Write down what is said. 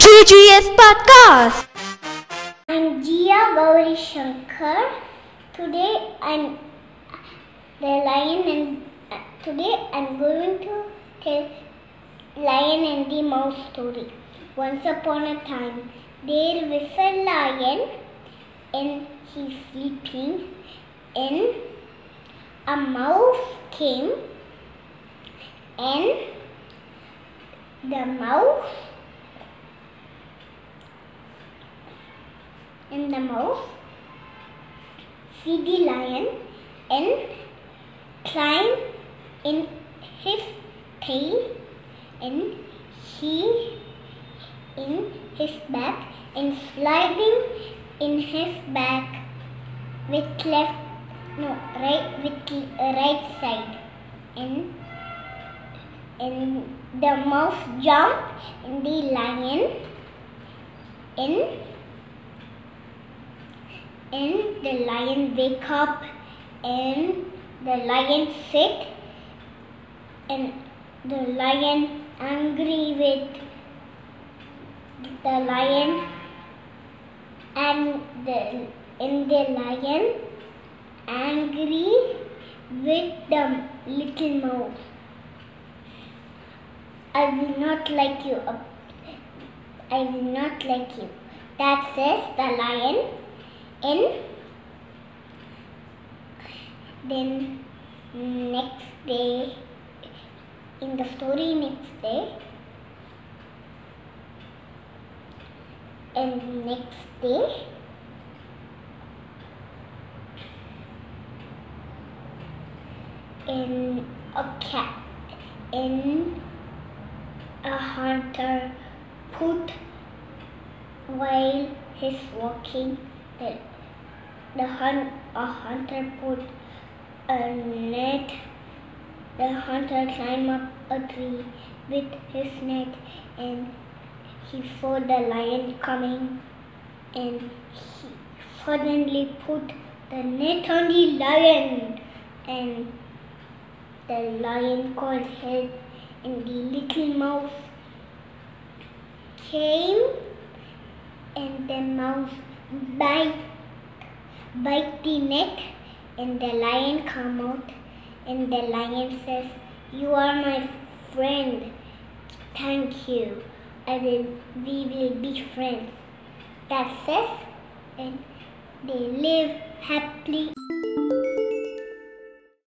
GGS Podcast. I'm Jiya Gowrishankar. Today I'm the lion and uh, today I'm going to tell lion and the mouse story. Once upon a time, there was a lion and he's sleeping and a mouse came and the mouse and the mouse see the lion and climb in his tail and he in his back and sliding in his back with left no right with right side and and the mouse jump in the lion and and the lion wake up and the lion sit and the lion angry with the lion and the and the lion angry with the little mouse I will not like you I will not like you. That says the lion and then next day in the story next day and next day in a cat in hunter put while he's walking the the hunt a hunter put a net the hunter climbed up a tree with his net and he saw the lion coming and he suddenly put the net on the lion and the lion called help and the little mouse came and the mouse bite bite the neck and the lion come out. And the lion says you are my friend. Thank you. I will we will be friends. That says and they live happily